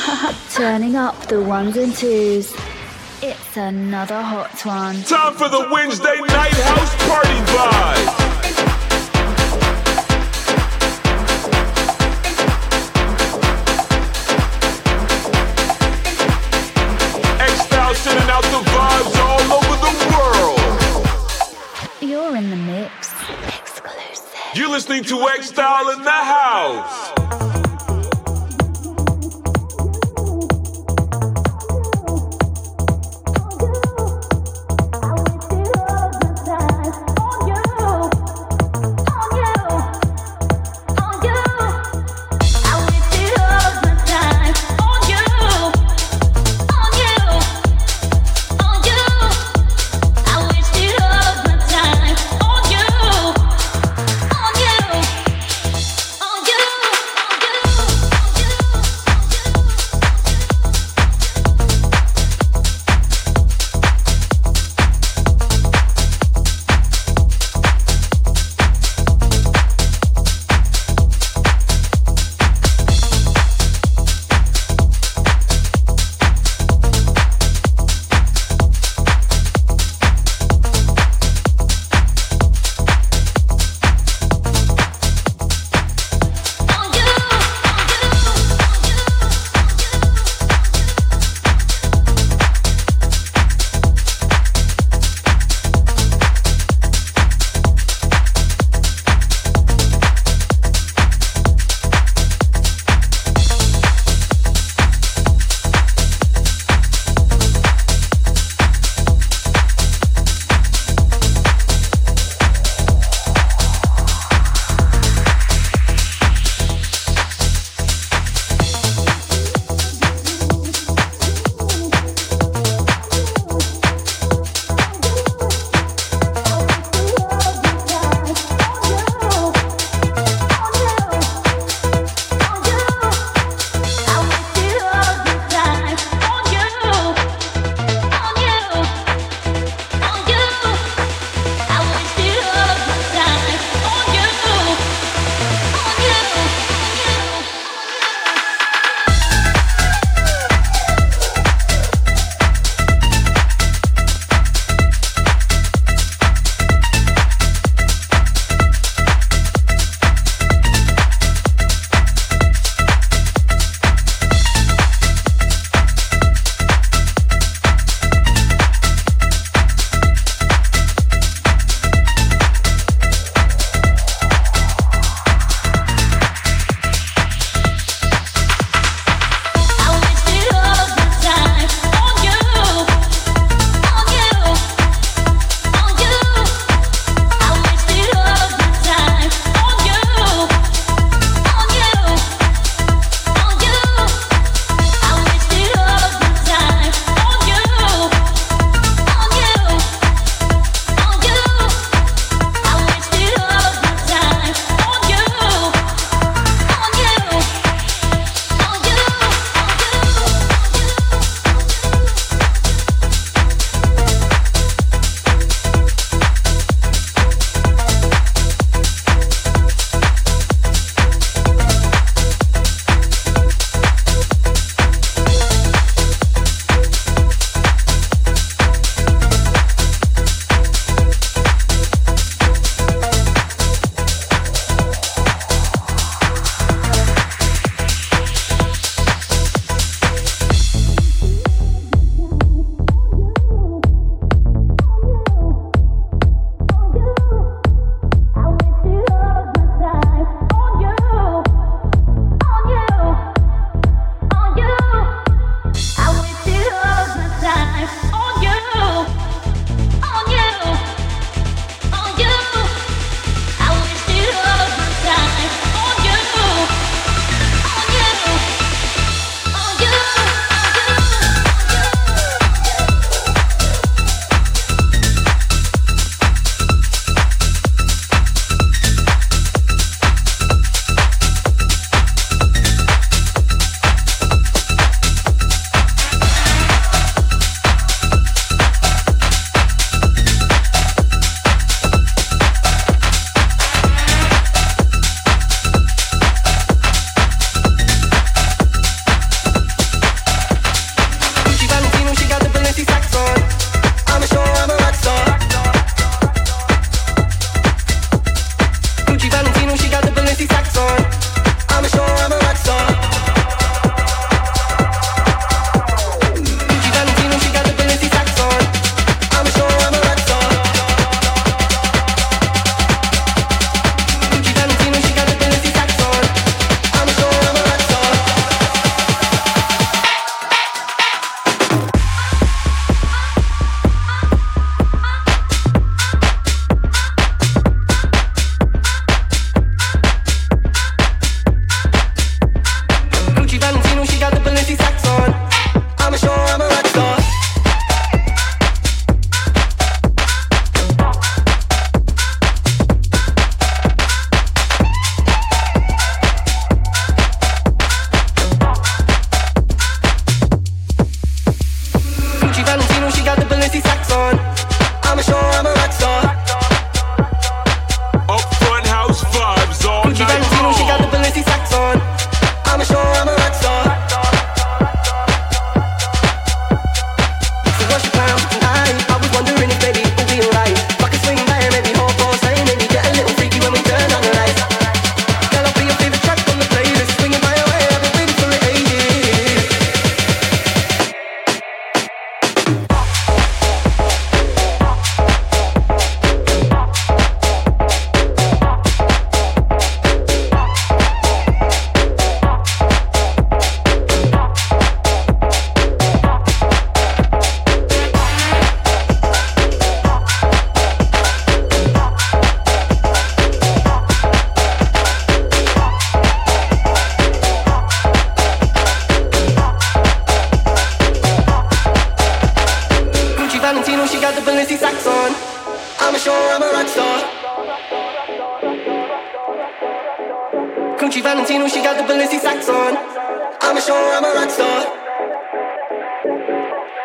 Turning up the ones and twos. It's another hot one. Time for the Wednesday night house party vibe. Sending out the vibes all over the world. You're in the mix. Exclusive. You're listening to X-Style in the house.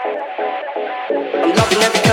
I'm loving every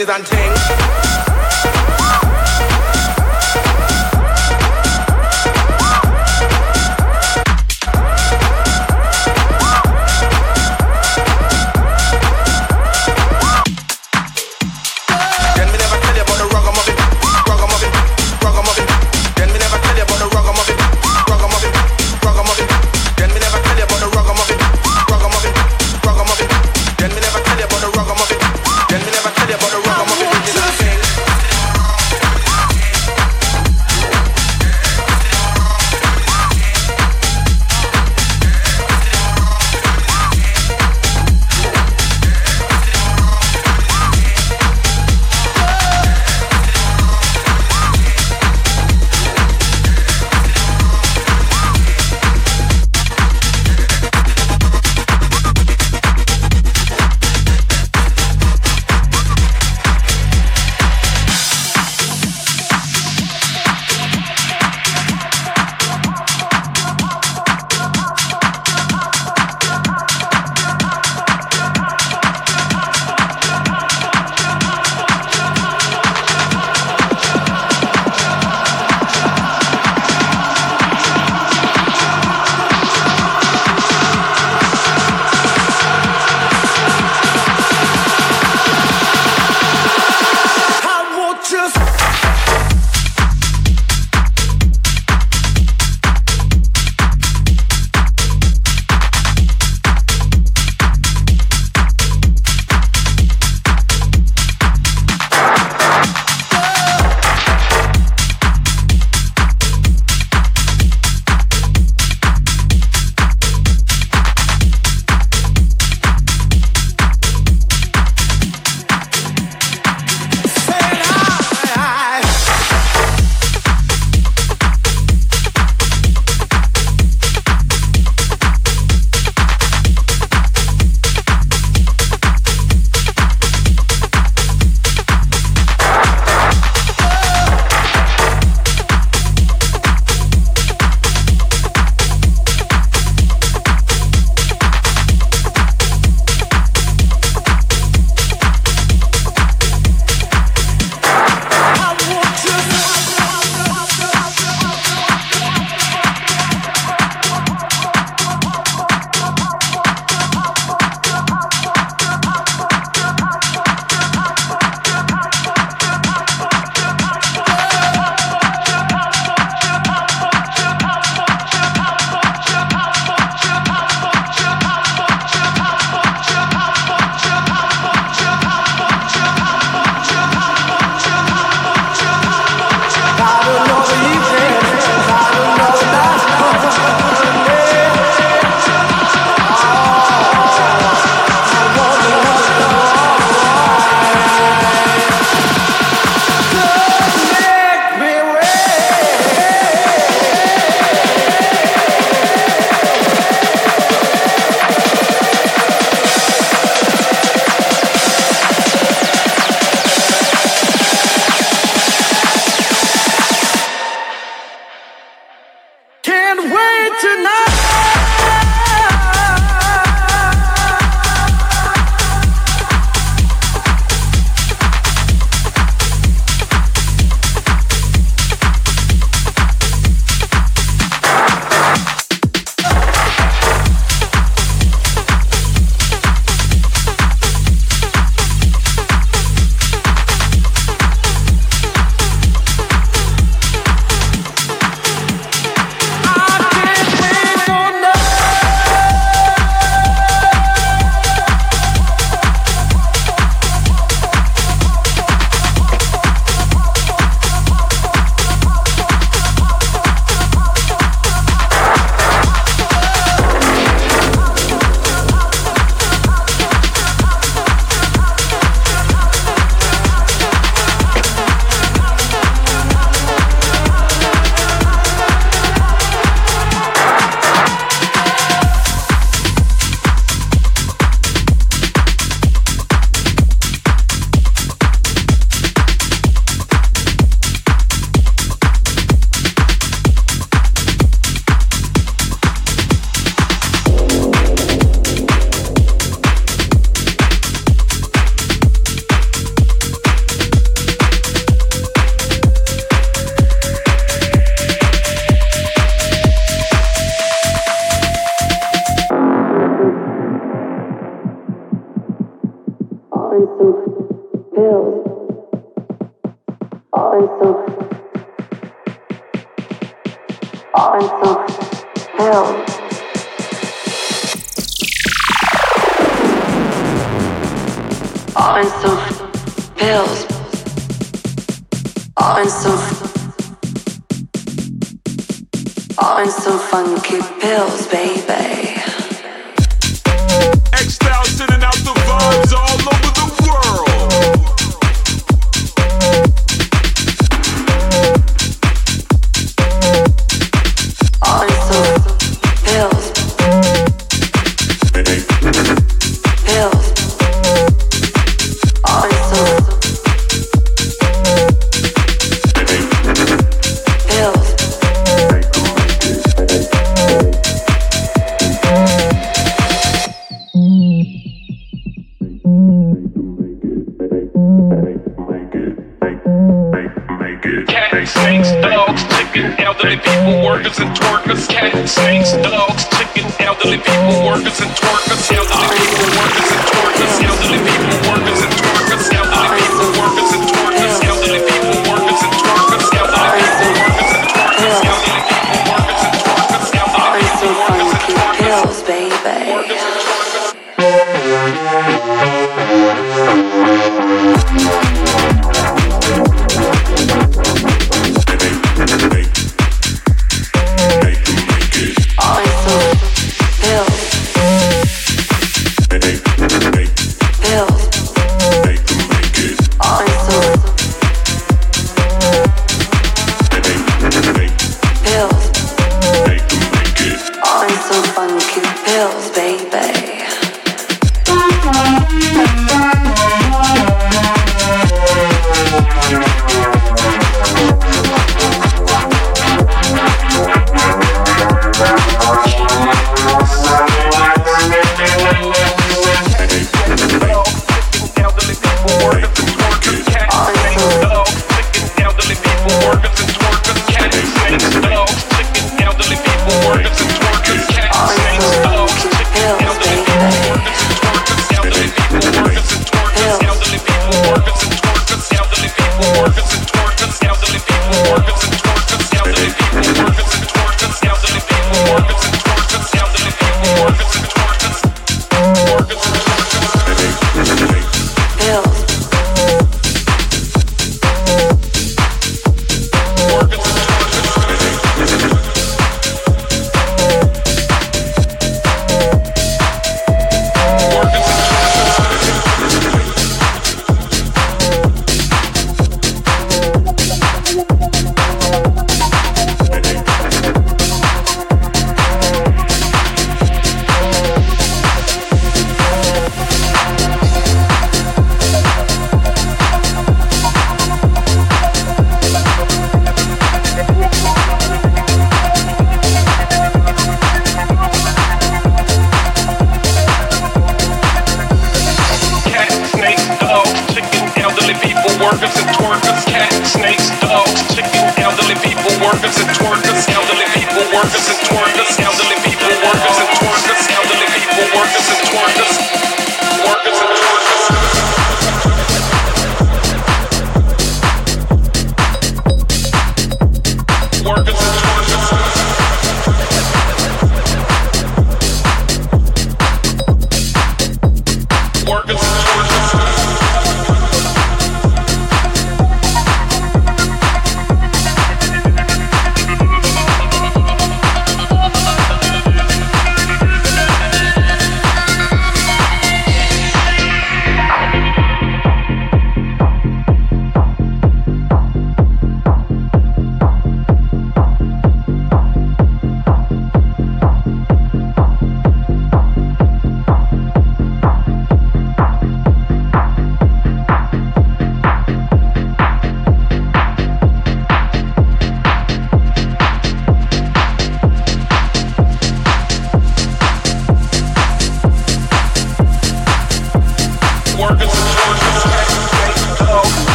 business and thing.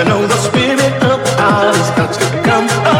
You know the spirit of art this got to come up.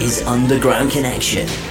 Is Underground Connection.